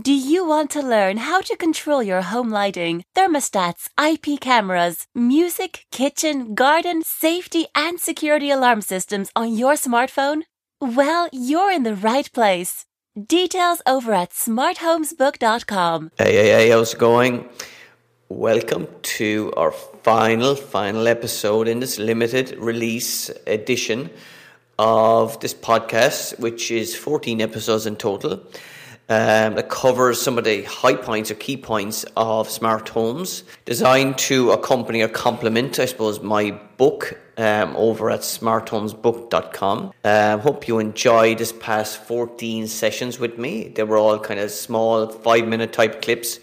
Do you want to learn how to control your home lighting, thermostats, IP cameras, music, kitchen, garden, safety, and security alarm systems on your smartphone? Well, you're in the right place. Details over at smarthomesbook.com. Hey, hey, hey, how's it going? Welcome to our final, final episode in this limited release edition of this podcast, which is 14 episodes in total um, that covers some of the high points or key points of smart homes, designed to accompany or complement, I suppose, my book um, over at smarthomesbook.com. Um, hope you enjoy this past 14 sessions with me. They were all kind of small, five minute type clips.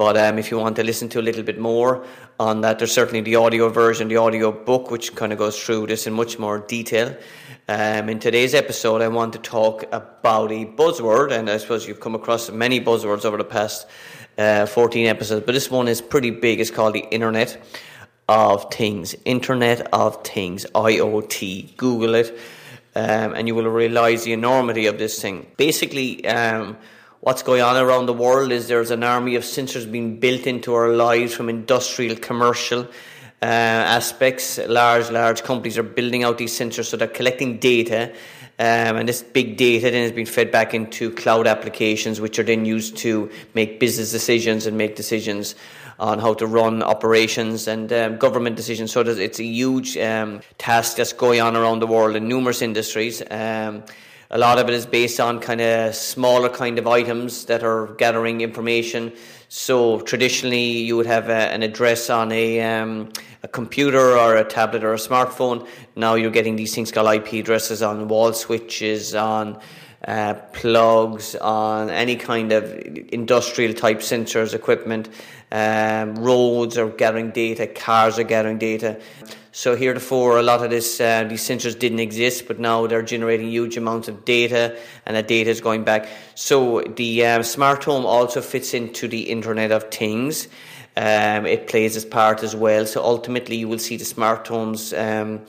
But um, if you want to listen to a little bit more on that, there's certainly the audio version, the audio book, which kind of goes through this in much more detail. Um, in today's episode, I want to talk about a buzzword, and I suppose you've come across many buzzwords over the past uh, 14 episodes, but this one is pretty big. It's called the Internet of Things. Internet of Things, IoT. Google it, um, and you will realize the enormity of this thing. Basically, um, what's going on around the world is there's an army of sensors being built into our lives from industrial, commercial, uh, aspects. Large, large companies are building out these sensors, so they're collecting data, um, and this big data then has been fed back into cloud applications, which are then used to make business decisions and make decisions on how to run operations and um, government decisions. So it's a huge um, task that's going on around the world in numerous industries. Um, a lot of it is based on kind of smaller kind of items that are gathering information. So traditionally, you would have a, an address on a um, a computer or a tablet or a smartphone. Now you're getting these things called IP addresses on wall switches, on uh, plugs, on any kind of industrial type sensors, equipment. Um, roads are gathering data, cars are gathering data. So heretofore, a lot of this uh, these sensors didn't exist, but now they're generating huge amounts of data, and that data is going back. So the uh, smart home also fits into the Internet of Things. Um, it plays its part as well. So ultimately, you will see the smart homes. Um,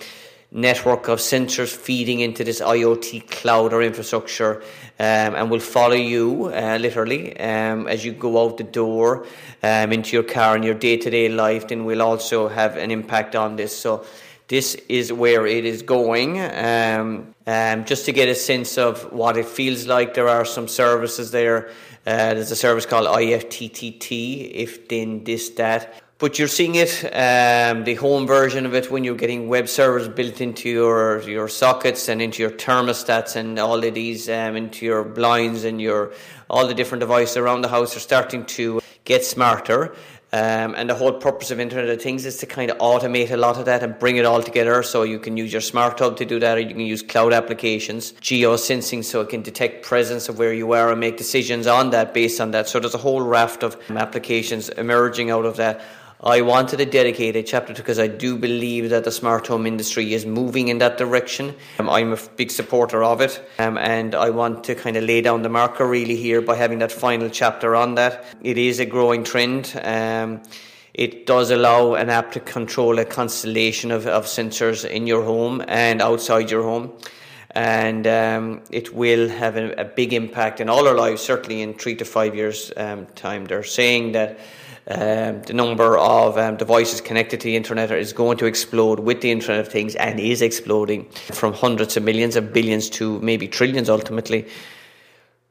network of sensors feeding into this IoT cloud or infrastructure um, and will follow you uh, literally um, as you go out the door um, into your car and your day to day life, then we'll also have an impact on this. So, this is where it is going. Um, um, just to get a sense of what it feels like, there are some services there. Uh, there's a service called IFTTT, if then this that but you're seeing it, um, the home version of it, when you're getting web servers built into your your sockets and into your thermostats and all of these um, into your blinds and your all the different devices around the house are starting to get smarter. Um, and the whole purpose of Internet of Things is to kind of automate a lot of that and bring it all together. So you can use your smart hub to do that, or you can use cloud applications, geosensing, so it can detect presence of where you are and make decisions on that based on that. So there's a whole raft of applications emerging out of that. I wanted to dedicate a chapter because I do believe that the smart home industry is moving in that direction. Um, I'm a big supporter of it, um, and I want to kind of lay down the marker really here by having that final chapter on that. It is a growing trend. Um, it does allow an app to control a constellation of, of sensors in your home and outside your home and um, it will have a, a, big impact in all our lives, certainly in three to five years' um, time. They're saying that um, the number of um, devices connected to the internet is going to explode with the Internet of Things and is exploding from hundreds of millions of billions to maybe trillions ultimately.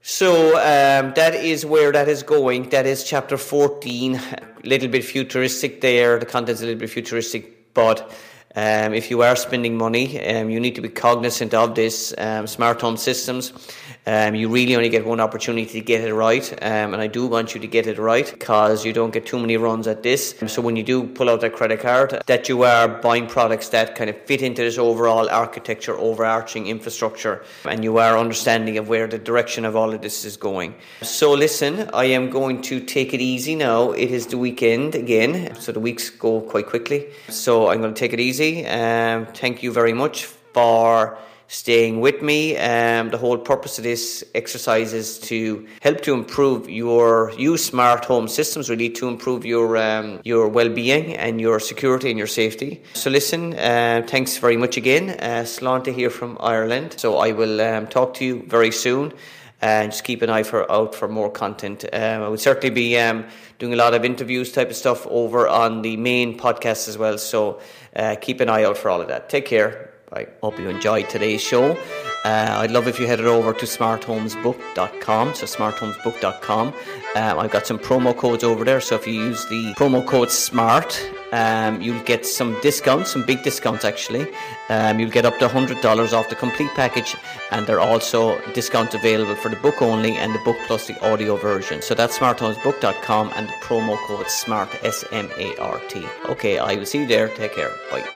So um, that is where that is going. That is chapter 14. A little bit futuristic there. The content's a little bit futuristic, but um, if you are spending money, um, you need to be cognizant of this. Um, smart home systems, um, you really only get one opportunity to get it right, um, and I do want you to get it right because you don't get too many runs at this. So when you do pull out that credit card, that you are buying products that kind of fit into this overall architecture, overarching infrastructure, and you are understanding of where the direction of all of this is going. So listen, I am going to take it easy now. It is the weekend again, so the weeks go quite quickly. So I'm going to take it easy. Um, thank you very much for staying with me. Um, the whole purpose of this exercise is to help to improve your use smart home systems, really to improve your um, your well being and your security and your safety. So listen, uh, thanks very much again. Uh, Slán here from Ireland. So I will um, talk to you very soon. and just keep an eye for out for more content. Um, I would certainly be um, doing a lot of interviews type of stuff over on the main podcast as well. So uh, keep an eye out for all of that. Take care. I hope you enjoyed today's show. Uh, I'd love if you headed over to smarthomesbook.com. So smarthomesbook.com. Um, I've got some promo codes over there. So if you use the promo code SMART, um, you'll get some discounts, some big discounts actually. Um, you'll get up to $100 off the complete package, and there are also discounts available for the book only and the book plus the audio version. So that's smarthomesbook.com and the promo code SMART, S M A R T. Okay, I will see you there. Take care. Bye.